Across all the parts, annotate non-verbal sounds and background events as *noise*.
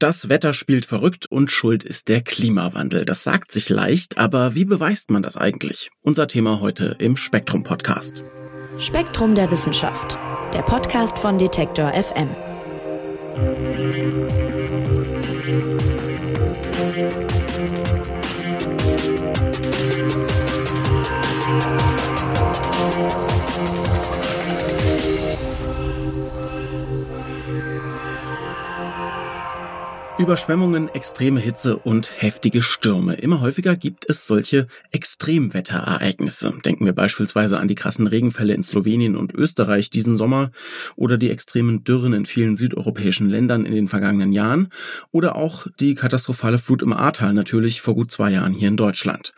Das Wetter spielt verrückt und schuld ist der Klimawandel. Das sagt sich leicht, aber wie beweist man das eigentlich? Unser Thema heute im Spektrum Podcast. Spektrum der Wissenschaft, der Podcast von Detektor FM. Überschwemmungen, extreme Hitze und heftige Stürme. Immer häufiger gibt es solche Extremwetterereignisse. Denken wir beispielsweise an die krassen Regenfälle in Slowenien und Österreich diesen Sommer oder die extremen Dürren in vielen südeuropäischen Ländern in den vergangenen Jahren oder auch die katastrophale Flut im Ahrtal natürlich vor gut zwei Jahren hier in Deutschland.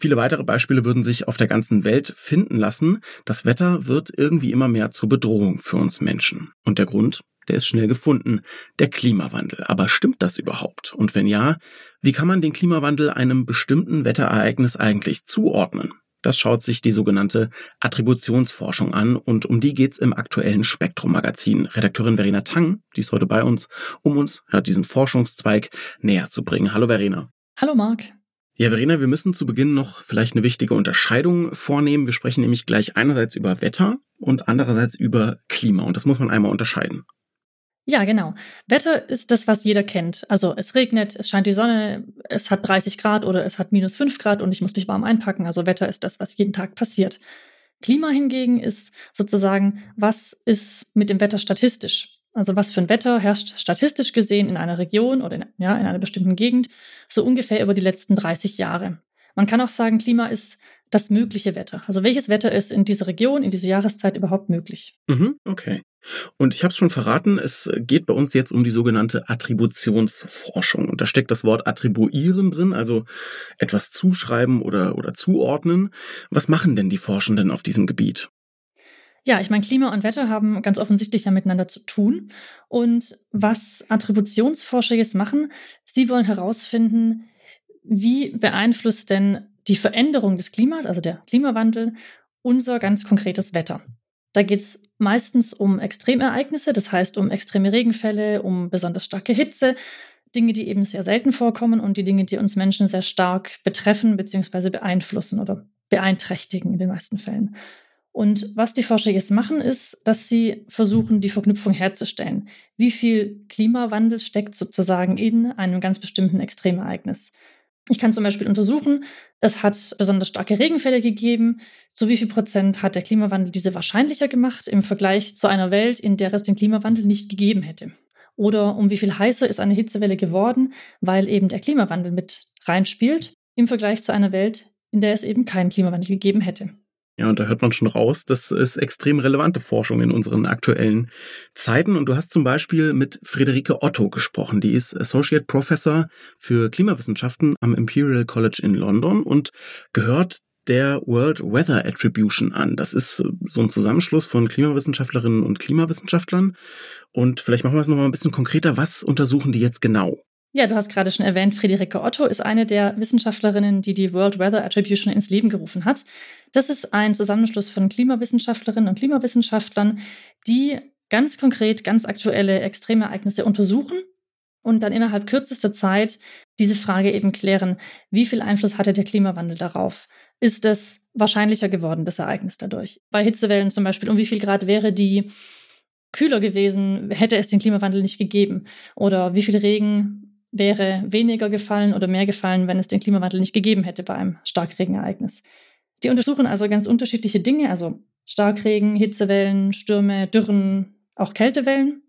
Viele weitere Beispiele würden sich auf der ganzen Welt finden lassen. Das Wetter wird irgendwie immer mehr zur Bedrohung für uns Menschen. Und der Grund? Der ist schnell gefunden, der Klimawandel. Aber stimmt das überhaupt? Und wenn ja, wie kann man den Klimawandel einem bestimmten Wetterereignis eigentlich zuordnen? Das schaut sich die sogenannte Attributionsforschung an und um die geht's im aktuellen Spektrum-Magazin. Redakteurin Verena Tang, die ist heute bei uns, um uns ja, diesen Forschungszweig näher zu bringen. Hallo Verena. Hallo Marc. Ja, Verena, wir müssen zu Beginn noch vielleicht eine wichtige Unterscheidung vornehmen. Wir sprechen nämlich gleich einerseits über Wetter und andererseits über Klima und das muss man einmal unterscheiden. Ja, genau. Wetter ist das, was jeder kennt. Also es regnet, es scheint die Sonne, es hat 30 Grad oder es hat minus 5 Grad und ich muss mich warm einpacken. Also Wetter ist das, was jeden Tag passiert. Klima hingegen ist sozusagen, was ist mit dem Wetter statistisch? Also was für ein Wetter herrscht statistisch gesehen in einer Region oder in, ja, in einer bestimmten Gegend, so ungefähr über die letzten 30 Jahre. Man kann auch sagen, Klima ist das mögliche Wetter. Also welches Wetter ist in dieser Region, in dieser Jahreszeit überhaupt möglich? Mhm, okay. Und ich habe es schon verraten, es geht bei uns jetzt um die sogenannte Attributionsforschung. Und da steckt das Wort attribuieren drin, also etwas zuschreiben oder, oder zuordnen. Was machen denn die Forschenden auf diesem Gebiet? Ja, ich meine, Klima und Wetter haben ganz offensichtlich ja miteinander zu tun. Und was Attributionsforscher jetzt machen, sie wollen herausfinden, wie beeinflusst denn die Veränderung des Klimas, also der Klimawandel, unser ganz konkretes Wetter. Da geht es meistens um Extremereignisse, das heißt um extreme Regenfälle, um besonders starke Hitze, Dinge, die eben sehr selten vorkommen und die Dinge, die uns Menschen sehr stark betreffen bzw. beeinflussen oder beeinträchtigen in den meisten Fällen. Und was die Forscher jetzt machen, ist, dass sie versuchen, die Verknüpfung herzustellen. Wie viel Klimawandel steckt sozusagen in einem ganz bestimmten Extremereignis? Ich kann zum Beispiel untersuchen, es hat besonders starke Regenfälle gegeben. Zu wie viel Prozent hat der Klimawandel diese wahrscheinlicher gemacht im Vergleich zu einer Welt, in der es den Klimawandel nicht gegeben hätte? Oder um wie viel heißer ist eine Hitzewelle geworden, weil eben der Klimawandel mit reinspielt im Vergleich zu einer Welt, in der es eben keinen Klimawandel gegeben hätte? Ja, und da hört man schon raus, das ist extrem relevante Forschung in unseren aktuellen Zeiten. Und du hast zum Beispiel mit Friederike Otto gesprochen. Die ist Associate Professor für Klimawissenschaften am Imperial College in London und gehört der World Weather Attribution an. Das ist so ein Zusammenschluss von Klimawissenschaftlerinnen und Klimawissenschaftlern. Und vielleicht machen wir es nochmal ein bisschen konkreter. Was untersuchen die jetzt genau? Ja, du hast gerade schon erwähnt, Friederike Otto ist eine der Wissenschaftlerinnen, die die World Weather Attribution ins Leben gerufen hat. Das ist ein Zusammenschluss von Klimawissenschaftlerinnen und Klimawissenschaftlern, die ganz konkret, ganz aktuelle Extremereignisse untersuchen und dann innerhalb kürzester Zeit diese Frage eben klären, wie viel Einfluss hatte der Klimawandel darauf? Ist es wahrscheinlicher geworden, das Ereignis dadurch? Bei Hitzewellen zum Beispiel, um wie viel Grad wäre die kühler gewesen, hätte es den Klimawandel nicht gegeben? Oder wie viel Regen wäre weniger gefallen oder mehr gefallen, wenn es den Klimawandel nicht gegeben hätte bei einem Starkregenereignis. Die untersuchen also ganz unterschiedliche Dinge, also Starkregen, Hitzewellen, Stürme, Dürren, auch Kältewellen.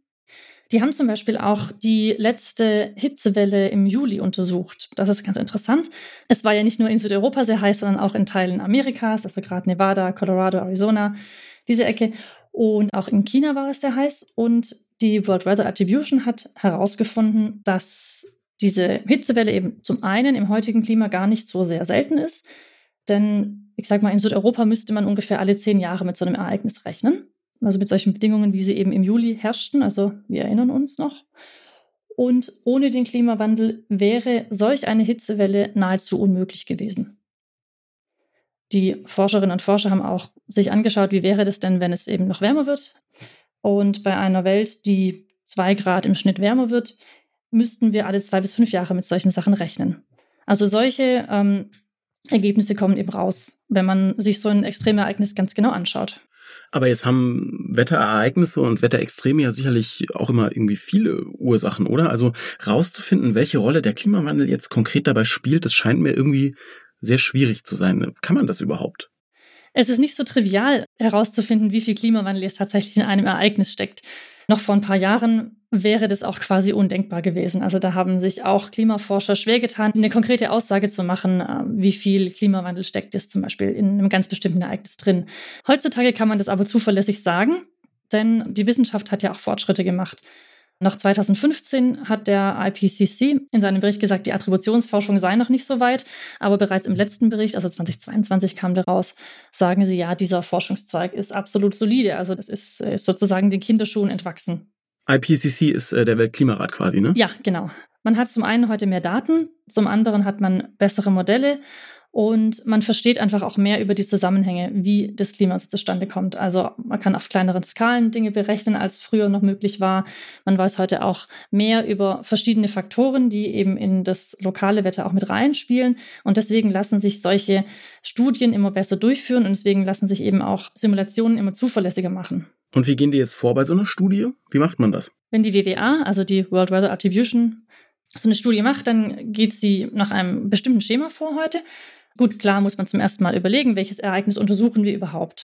Die haben zum Beispiel auch die letzte Hitzewelle im Juli untersucht. Das ist ganz interessant. Es war ja nicht nur in Südeuropa sehr heiß, sondern auch in Teilen Amerikas, also gerade Nevada, Colorado, Arizona, diese Ecke. Und auch in China war es sehr heiß. Und die World Weather Attribution hat herausgefunden, dass diese Hitzewelle eben zum einen im heutigen Klima gar nicht so sehr selten ist. Denn ich sage mal, in Südeuropa müsste man ungefähr alle zehn Jahre mit so einem Ereignis rechnen. Also mit solchen Bedingungen, wie sie eben im Juli herrschten. Also wir erinnern uns noch. Und ohne den Klimawandel wäre solch eine Hitzewelle nahezu unmöglich gewesen. Die Forscherinnen und Forscher haben auch sich angeschaut, wie wäre das denn, wenn es eben noch wärmer wird. Und bei einer Welt, die zwei Grad im Schnitt wärmer wird, müssten wir alle zwei bis fünf Jahre mit solchen Sachen rechnen. Also solche ähm, Ergebnisse kommen eben raus, wenn man sich so ein Extremereignis ganz genau anschaut. Aber jetzt haben Wetterereignisse und Wetterextreme ja sicherlich auch immer irgendwie viele Ursachen, oder? Also rauszufinden, welche Rolle der Klimawandel jetzt konkret dabei spielt, das scheint mir irgendwie sehr schwierig zu sein. Kann man das überhaupt? Es ist nicht so trivial herauszufinden, wie viel Klimawandel jetzt tatsächlich in einem Ereignis steckt. Noch vor ein paar Jahren wäre das auch quasi undenkbar gewesen. Also da haben sich auch Klimaforscher schwer getan, eine konkrete Aussage zu machen, äh, wie viel Klimawandel steckt jetzt zum Beispiel in einem ganz bestimmten Ereignis drin. Heutzutage kann man das aber zuverlässig sagen, denn die Wissenschaft hat ja auch Fortschritte gemacht. Noch 2015 hat der IPCC in seinem Bericht gesagt, die Attributionsforschung sei noch nicht so weit, aber bereits im letzten Bericht, also 2022 kam der raus, sagen sie, ja, dieser Forschungszweig ist absolut solide. Also das ist, ist sozusagen den Kinderschuhen entwachsen. IPCC ist äh, der Weltklimarat quasi, ne? Ja, genau. Man hat zum einen heute mehr Daten, zum anderen hat man bessere Modelle und man versteht einfach auch mehr über die Zusammenhänge, wie das Klima zustande kommt. Also man kann auf kleineren Skalen Dinge berechnen, als früher noch möglich war. Man weiß heute auch mehr über verschiedene Faktoren, die eben in das lokale Wetter auch mit reinspielen. Und deswegen lassen sich solche Studien immer besser durchführen und deswegen lassen sich eben auch Simulationen immer zuverlässiger machen. Und wie gehen die jetzt vor bei so einer Studie? Wie macht man das? Wenn die WWA, also die World Weather Attribution, so eine Studie macht, dann geht sie nach einem bestimmten Schema vor heute. Gut, klar muss man zum ersten Mal überlegen, welches Ereignis untersuchen wir überhaupt.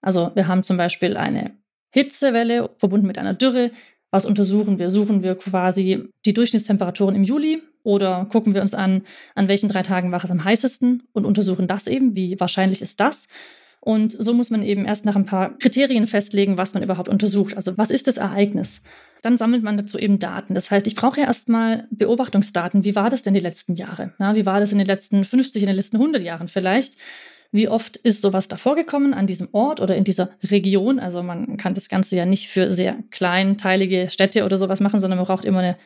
Also wir haben zum Beispiel eine Hitzewelle verbunden mit einer Dürre. Was untersuchen wir? Suchen wir quasi die Durchschnittstemperaturen im Juli oder gucken wir uns an, an welchen drei Tagen war es am heißesten und untersuchen das eben, wie wahrscheinlich ist das? Und so muss man eben erst nach ein paar Kriterien festlegen, was man überhaupt untersucht. Also was ist das Ereignis? Dann sammelt man dazu eben Daten. Das heißt, ich brauche ja erstmal Beobachtungsdaten. Wie war das denn die letzten Jahre? Ja, wie war das in den letzten 50, in den letzten 100 Jahren vielleicht? Wie oft ist sowas davor gekommen an diesem Ort oder in dieser Region? Also man kann das Ganze ja nicht für sehr kleinteilige Städte oder sowas machen, sondern man braucht immer eine,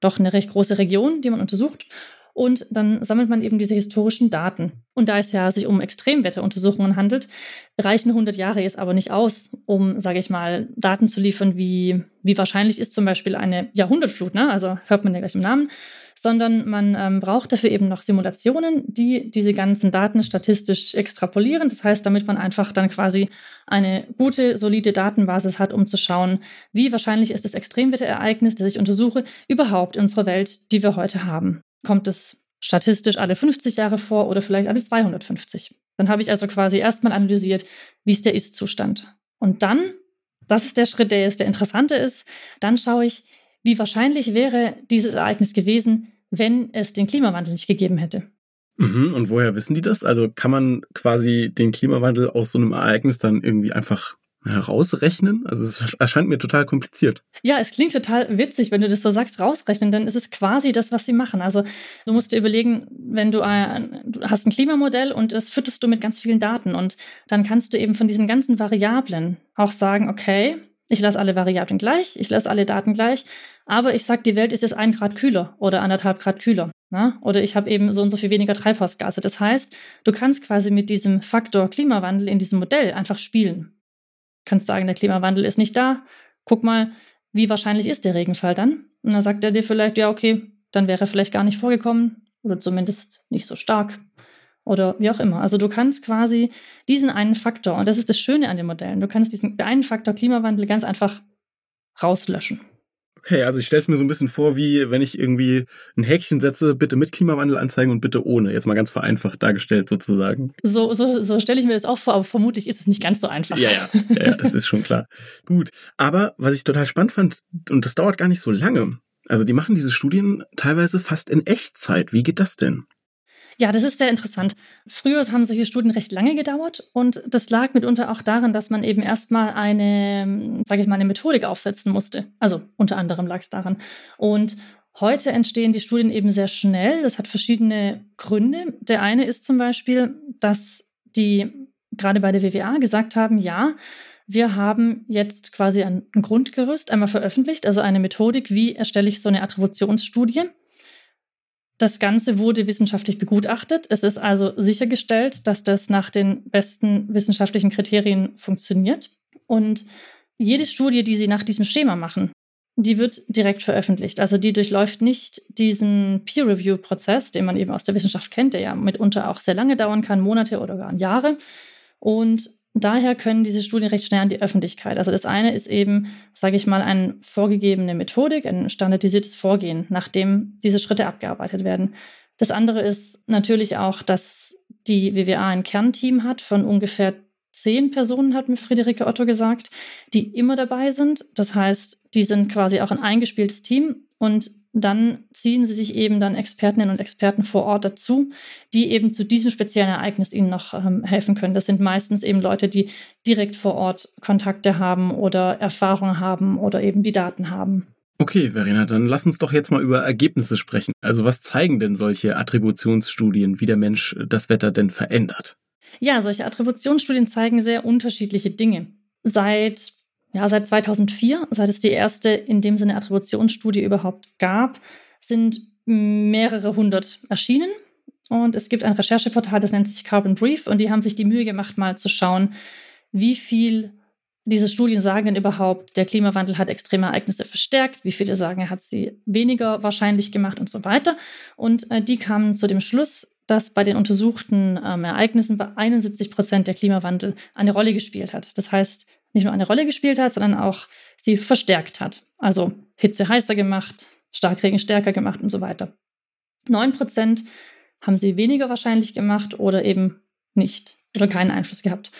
doch eine recht große Region, die man untersucht. Und dann sammelt man eben diese historischen Daten. Und da es ja sich um Extremwetteruntersuchungen handelt, reichen 100 Jahre jetzt aber nicht aus, um, sage ich mal, Daten zu liefern, wie, wie wahrscheinlich ist zum Beispiel eine Jahrhundertflut, ne? also hört man ja gleich im Namen, sondern man ähm, braucht dafür eben noch Simulationen, die diese ganzen Daten statistisch extrapolieren. Das heißt, damit man einfach dann quasi eine gute, solide Datenbasis hat, um zu schauen, wie wahrscheinlich ist das Extremwetterereignis, das ich untersuche, überhaupt in unserer Welt, die wir heute haben kommt es statistisch alle 50 Jahre vor oder vielleicht alle 250. Dann habe ich also quasi erstmal analysiert, wie ist der Ist-Zustand. Und dann, das ist der Schritt, der jetzt der interessante ist, dann schaue ich, wie wahrscheinlich wäre dieses Ereignis gewesen, wenn es den Klimawandel nicht gegeben hätte. Mhm, und woher wissen die das? Also kann man quasi den Klimawandel aus so einem Ereignis dann irgendwie einfach herausrechnen? Also es erscheint mir total kompliziert. Ja, es klingt total witzig, wenn du das so sagst, rausrechnen, denn es ist quasi das, was sie machen. Also du musst dir überlegen, wenn du, ein, du hast ein Klimamodell und das fütterst du mit ganz vielen Daten und dann kannst du eben von diesen ganzen Variablen auch sagen, okay, ich lasse alle Variablen gleich, ich lasse alle Daten gleich, aber ich sage, die Welt ist jetzt ein Grad kühler oder anderthalb Grad kühler. Na? Oder ich habe eben so und so viel weniger Treibhausgase. Das heißt, du kannst quasi mit diesem Faktor Klimawandel in diesem Modell einfach spielen kannst sagen, der Klimawandel ist nicht da. Guck mal, wie wahrscheinlich ist der Regenfall dann? Und dann sagt er dir vielleicht, ja, okay, dann wäre er vielleicht gar nicht vorgekommen oder zumindest nicht so stark oder wie auch immer. Also du kannst quasi diesen einen Faktor, und das ist das Schöne an den Modellen, du kannst diesen einen Faktor Klimawandel ganz einfach rauslöschen. Okay, also ich stelle es mir so ein bisschen vor, wie wenn ich irgendwie ein Häkchen setze, bitte mit Klimawandel anzeigen und bitte ohne. Jetzt mal ganz vereinfacht dargestellt sozusagen. So, so, so stelle ich mir das auch vor, aber vermutlich ist es nicht ganz so einfach. Ja, ja, ja, ja das ist schon klar. *laughs* Gut, aber was ich total spannend fand, und das dauert gar nicht so lange, also die machen diese Studien teilweise fast in Echtzeit. Wie geht das denn? Ja, das ist sehr interessant. Früher haben solche Studien recht lange gedauert und das lag mitunter auch daran, dass man eben erstmal eine, sage ich mal, eine Methodik aufsetzen musste. Also unter anderem lag es daran. Und heute entstehen die Studien eben sehr schnell. Das hat verschiedene Gründe. Der eine ist zum Beispiel, dass die gerade bei der WWA gesagt haben, ja, wir haben jetzt quasi ein Grundgerüst einmal veröffentlicht, also eine Methodik, wie erstelle ich so eine Attributionsstudie. Das Ganze wurde wissenschaftlich begutachtet. Es ist also sichergestellt, dass das nach den besten wissenschaftlichen Kriterien funktioniert. Und jede Studie, die Sie nach diesem Schema machen, die wird direkt veröffentlicht. Also die durchläuft nicht diesen Peer-Review-Prozess, den man eben aus der Wissenschaft kennt, der ja mitunter auch sehr lange dauern kann, Monate oder gar Jahre. Und daher können diese Studien recht schnell an die Öffentlichkeit. Also das eine ist eben, sage ich mal, eine vorgegebene Methodik, ein standardisiertes Vorgehen, nachdem diese Schritte abgearbeitet werden. Das andere ist natürlich auch, dass die WWA ein Kernteam hat von ungefähr zehn Personen, hat mir Friederike Otto gesagt, die immer dabei sind. Das heißt, die sind quasi auch ein eingespieltes Team und dann ziehen sie sich eben dann Expertinnen und Experten vor Ort dazu, die eben zu diesem speziellen Ereignis ihnen noch ähm, helfen können. Das sind meistens eben Leute, die direkt vor Ort Kontakte haben oder Erfahrung haben oder eben die Daten haben. Okay, Verena, dann lass uns doch jetzt mal über Ergebnisse sprechen. Also was zeigen denn solche Attributionsstudien, wie der Mensch das Wetter denn verändert? Ja, solche Attributionsstudien zeigen sehr unterschiedliche Dinge. Seit, ja, seit 2004, seit es die erste in dem Sinne Attributionsstudie überhaupt gab, sind mehrere hundert erschienen. Und es gibt ein Rechercheportal, das nennt sich Carbon Brief, und die haben sich die Mühe gemacht, mal zu schauen, wie viel diese Studien sagen denn überhaupt, der Klimawandel hat extreme Ereignisse verstärkt, wie viele sagen, er hat sie weniger wahrscheinlich gemacht und so weiter. Und äh, die kamen zu dem Schluss, dass bei den untersuchten ähm, Ereignissen bei 71 Prozent der Klimawandel eine Rolle gespielt hat. Das heißt, nicht nur eine Rolle gespielt hat, sondern auch sie verstärkt hat. Also Hitze heißer gemacht, Starkregen stärker gemacht und so weiter. 9 Prozent haben sie weniger wahrscheinlich gemacht oder eben nicht oder keinen Einfluss gehabt.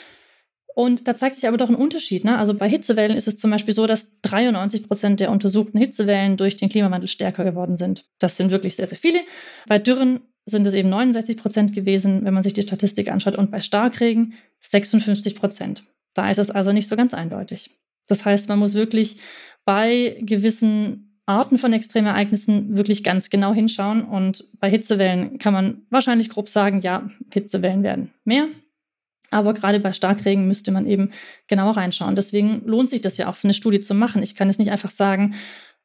Und da zeigt sich aber doch ein Unterschied. Ne? Also bei Hitzewellen ist es zum Beispiel so, dass 93 Prozent der untersuchten Hitzewellen durch den Klimawandel stärker geworden sind. Das sind wirklich sehr, sehr viele. Bei Dürren sind es eben 69 Prozent gewesen, wenn man sich die Statistik anschaut, und bei Starkregen 56 Prozent. Da ist es also nicht so ganz eindeutig. Das heißt, man muss wirklich bei gewissen Arten von Extremereignissen wirklich ganz genau hinschauen. Und bei Hitzewellen kann man wahrscheinlich grob sagen, ja, Hitzewellen werden mehr. Aber gerade bei Starkregen müsste man eben genau reinschauen. Deswegen lohnt sich das ja auch, so eine Studie zu machen. Ich kann es nicht einfach sagen,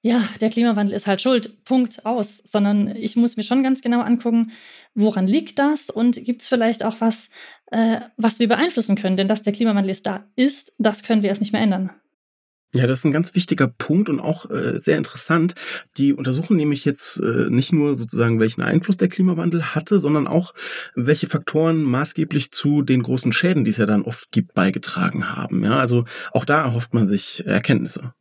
ja, der Klimawandel ist halt schuld, Punkt aus, sondern ich muss mir schon ganz genau angucken, woran liegt das und gibt es vielleicht auch was, äh, was wir beeinflussen können. Denn dass der Klimawandel jetzt da ist, das können wir erst nicht mehr ändern. Ja, das ist ein ganz wichtiger Punkt und auch äh, sehr interessant. Die untersuchen nämlich jetzt äh, nicht nur sozusagen, welchen Einfluss der Klimawandel hatte, sondern auch, welche Faktoren maßgeblich zu den großen Schäden, die es ja dann oft gibt, beigetragen haben. Ja, also auch da erhofft man sich Erkenntnisse.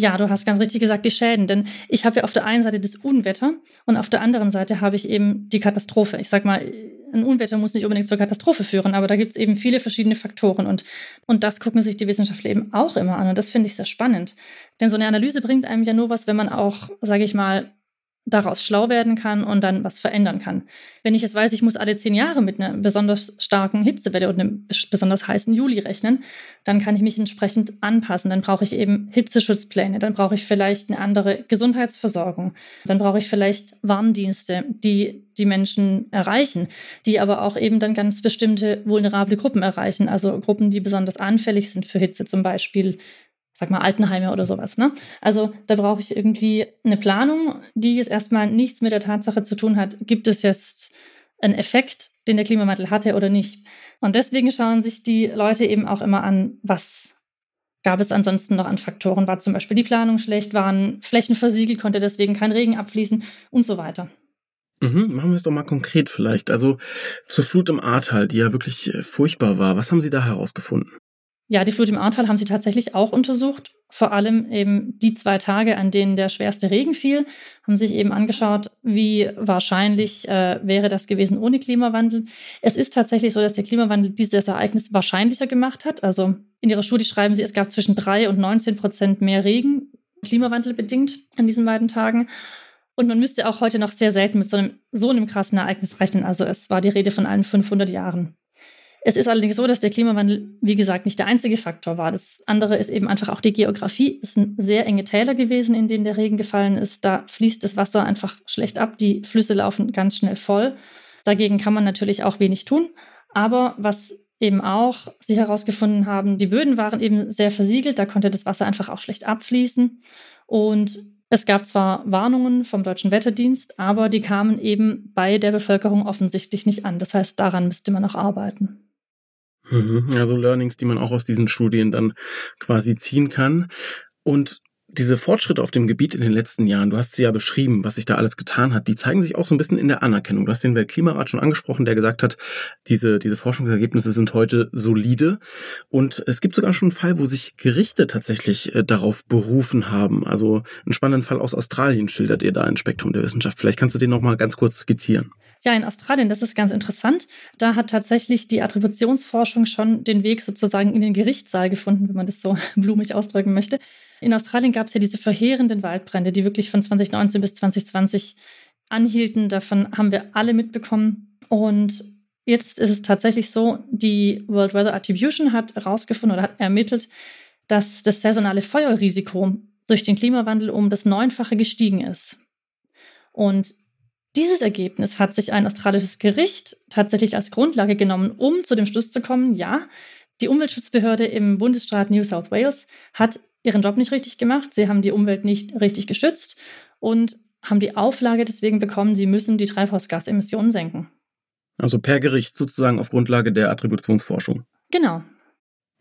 Ja, du hast ganz richtig gesagt, die Schäden. Denn ich habe ja auf der einen Seite das Unwetter und auf der anderen Seite habe ich eben die Katastrophe. Ich sag mal, ein Unwetter muss nicht unbedingt zur Katastrophe führen, aber da gibt es eben viele verschiedene Faktoren und, und das gucken sich die Wissenschaftler eben auch immer an und das finde ich sehr spannend. Denn so eine Analyse bringt einem ja nur was, wenn man auch, sage ich mal, daraus schlau werden kann und dann was verändern kann. Wenn ich jetzt weiß, ich muss alle zehn Jahre mit einer besonders starken Hitzewelle und einem besonders heißen Juli rechnen, dann kann ich mich entsprechend anpassen. Dann brauche ich eben Hitzeschutzpläne, dann brauche ich vielleicht eine andere Gesundheitsversorgung, dann brauche ich vielleicht Warndienste, die die Menschen erreichen, die aber auch eben dann ganz bestimmte vulnerable Gruppen erreichen, also Gruppen, die besonders anfällig sind für Hitze, zum Beispiel sag mal, Altenheime oder sowas. Ne? Also da brauche ich irgendwie eine Planung, die jetzt erstmal nichts mit der Tatsache zu tun hat, gibt es jetzt einen Effekt, den der Klimawandel hatte oder nicht. Und deswegen schauen sich die Leute eben auch immer an, was gab es ansonsten noch an Faktoren. War zum Beispiel die Planung schlecht, waren Flächen versiegelt, konnte deswegen kein Regen abfließen und so weiter. Mhm, machen wir es doch mal konkret vielleicht. Also zur Flut im Ahrtal, die ja wirklich äh, furchtbar war. Was haben Sie da herausgefunden? Ja, die Flut im Ahrtal haben sie tatsächlich auch untersucht. Vor allem eben die zwei Tage, an denen der schwerste Regen fiel, haben sich eben angeschaut, wie wahrscheinlich äh, wäre das gewesen ohne Klimawandel. Es ist tatsächlich so, dass der Klimawandel dieses Ereignis wahrscheinlicher gemacht hat. Also in ihrer Studie schreiben sie, es gab zwischen drei und 19 Prozent mehr Regen, klimawandelbedingt an diesen beiden Tagen. Und man müsste auch heute noch sehr selten mit so einem, so einem krassen Ereignis rechnen. Also es war die Rede von allen 500 Jahren. Es ist allerdings so, dass der Klimawandel, wie gesagt, nicht der einzige Faktor war. Das andere ist eben einfach auch die Geografie. Es sind sehr enge Täler gewesen, in denen der Regen gefallen ist. Da fließt das Wasser einfach schlecht ab. Die Flüsse laufen ganz schnell voll. Dagegen kann man natürlich auch wenig tun. Aber was eben auch sie herausgefunden haben, die Böden waren eben sehr versiegelt. Da konnte das Wasser einfach auch schlecht abfließen. Und es gab zwar Warnungen vom Deutschen Wetterdienst, aber die kamen eben bei der Bevölkerung offensichtlich nicht an. Das heißt, daran müsste man noch arbeiten. Also Learnings, die man auch aus diesen Studien dann quasi ziehen kann. Und diese Fortschritte auf dem Gebiet in den letzten Jahren, du hast sie ja beschrieben, was sich da alles getan hat, die zeigen sich auch so ein bisschen in der Anerkennung. Du hast den Weltklimarat schon angesprochen, der gesagt hat, diese, diese Forschungsergebnisse sind heute solide. Und es gibt sogar schon einen Fall, wo sich Gerichte tatsächlich äh, darauf berufen haben. Also einen spannenden Fall aus Australien schildert ihr da ein Spektrum der Wissenschaft. Vielleicht kannst du den noch mal ganz kurz skizzieren. Ja, in Australien, das ist ganz interessant. Da hat tatsächlich die Attributionsforschung schon den Weg sozusagen in den Gerichtssaal gefunden, wenn man das so *laughs* blumig ausdrücken möchte. In Australien gab es ja diese verheerenden Waldbrände, die wirklich von 2019 bis 2020 anhielten. Davon haben wir alle mitbekommen. Und jetzt ist es tatsächlich so, die World Weather Attribution hat herausgefunden oder hat ermittelt, dass das saisonale Feuerrisiko durch den Klimawandel um das Neunfache gestiegen ist. Und dieses Ergebnis hat sich ein australisches Gericht tatsächlich als Grundlage genommen, um zu dem Schluss zu kommen, ja, die Umweltschutzbehörde im Bundesstaat New South Wales hat ihren Job nicht richtig gemacht, sie haben die Umwelt nicht richtig geschützt und haben die Auflage deswegen bekommen, sie müssen die Treibhausgasemissionen senken. Also per Gericht sozusagen auf Grundlage der Attributionsforschung. Genau.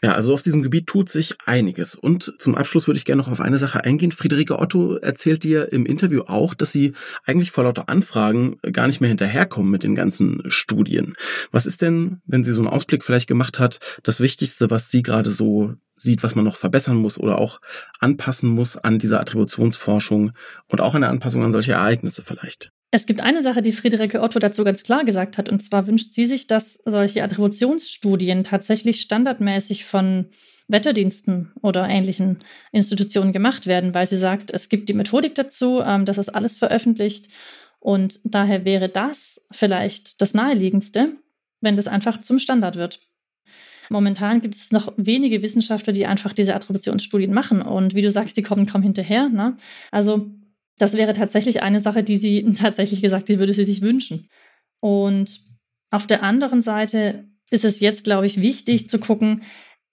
Ja, also auf diesem Gebiet tut sich einiges. Und zum Abschluss würde ich gerne noch auf eine Sache eingehen. Friederike Otto erzählt dir im Interview auch, dass sie eigentlich vor lauter Anfragen gar nicht mehr hinterherkommen mit den ganzen Studien. Was ist denn, wenn sie so einen Ausblick vielleicht gemacht hat, das Wichtigste, was sie gerade so sieht, was man noch verbessern muss oder auch anpassen muss an dieser Attributionsforschung und auch eine Anpassung an solche Ereignisse vielleicht? Es gibt eine Sache, die Friederike Otto dazu ganz klar gesagt hat, und zwar wünscht sie sich, dass solche Attributionsstudien tatsächlich standardmäßig von Wetterdiensten oder ähnlichen Institutionen gemacht werden, weil sie sagt, es gibt die Methodik dazu, ähm, das ist alles veröffentlicht und daher wäre das vielleicht das Naheliegendste, wenn das einfach zum Standard wird. Momentan gibt es noch wenige Wissenschaftler, die einfach diese Attributionsstudien machen und wie du sagst, die kommen kaum hinterher. Ne? Also das wäre tatsächlich eine Sache, die sie *laughs* tatsächlich gesagt, die würde sie sich wünschen. Und auf der anderen Seite ist es jetzt, glaube ich, wichtig zu gucken,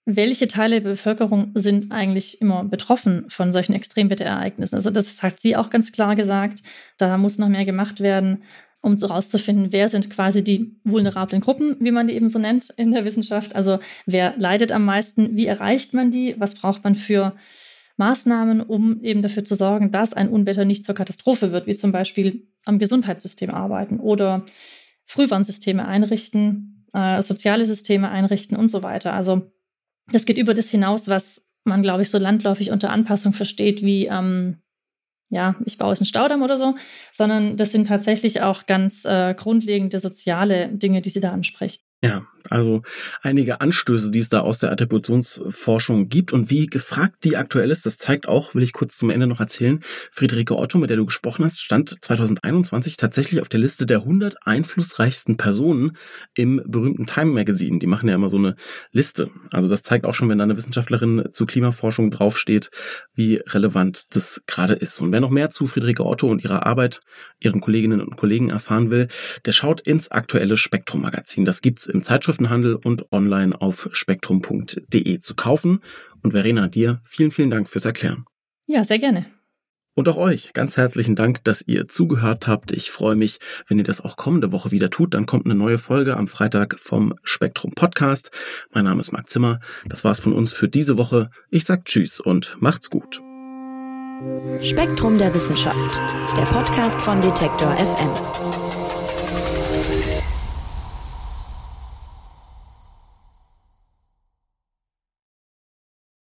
welche Teile der Bevölkerung sind eigentlich immer betroffen von solchen Extremwetterereignissen. Also das hat sie auch ganz klar gesagt. Da muss noch mehr gemacht werden, um herauszufinden, wer sind quasi die vulnerablen Gruppen, wie man die eben so nennt in der Wissenschaft. Also wer leidet am meisten, wie erreicht man die, was braucht man für Maßnahmen, um eben dafür zu sorgen, dass ein Unwetter nicht zur Katastrophe wird, wie zum Beispiel am Gesundheitssystem arbeiten oder Frühwarnsysteme einrichten, äh, soziale Systeme einrichten und so weiter. Also das geht über das hinaus, was man, glaube ich, so landläufig unter Anpassung versteht, wie ähm, ja, ich baue jetzt einen Staudamm oder so, sondern das sind tatsächlich auch ganz äh, grundlegende soziale Dinge, die sie da anspricht. Ja, also einige Anstöße, die es da aus der Attributionsforschung gibt und wie gefragt die aktuell ist, das zeigt auch, will ich kurz zum Ende noch erzählen, Friederike Otto, mit der du gesprochen hast, stand 2021 tatsächlich auf der Liste der 100 einflussreichsten Personen im berühmten Time Magazine. Die machen ja immer so eine Liste. Also das zeigt auch schon, wenn da eine Wissenschaftlerin zu Klimaforschung draufsteht, wie relevant das gerade ist. Und wer noch mehr zu Friederike Otto und ihrer Arbeit, ihren Kolleginnen und Kollegen erfahren will, der schaut ins aktuelle Spektrum Magazin. Das gibt's im Zeitschriftenhandel und online auf spektrum.de zu kaufen. Und Verena, dir vielen, vielen Dank fürs Erklären. Ja, sehr gerne. Und auch euch ganz herzlichen Dank, dass ihr zugehört habt. Ich freue mich, wenn ihr das auch kommende Woche wieder tut. Dann kommt eine neue Folge am Freitag vom Spektrum Podcast. Mein Name ist Marc Zimmer. Das war's von uns für diese Woche. Ich sag Tschüss und macht's gut. Spektrum der Wissenschaft, der Podcast von Detektor FM.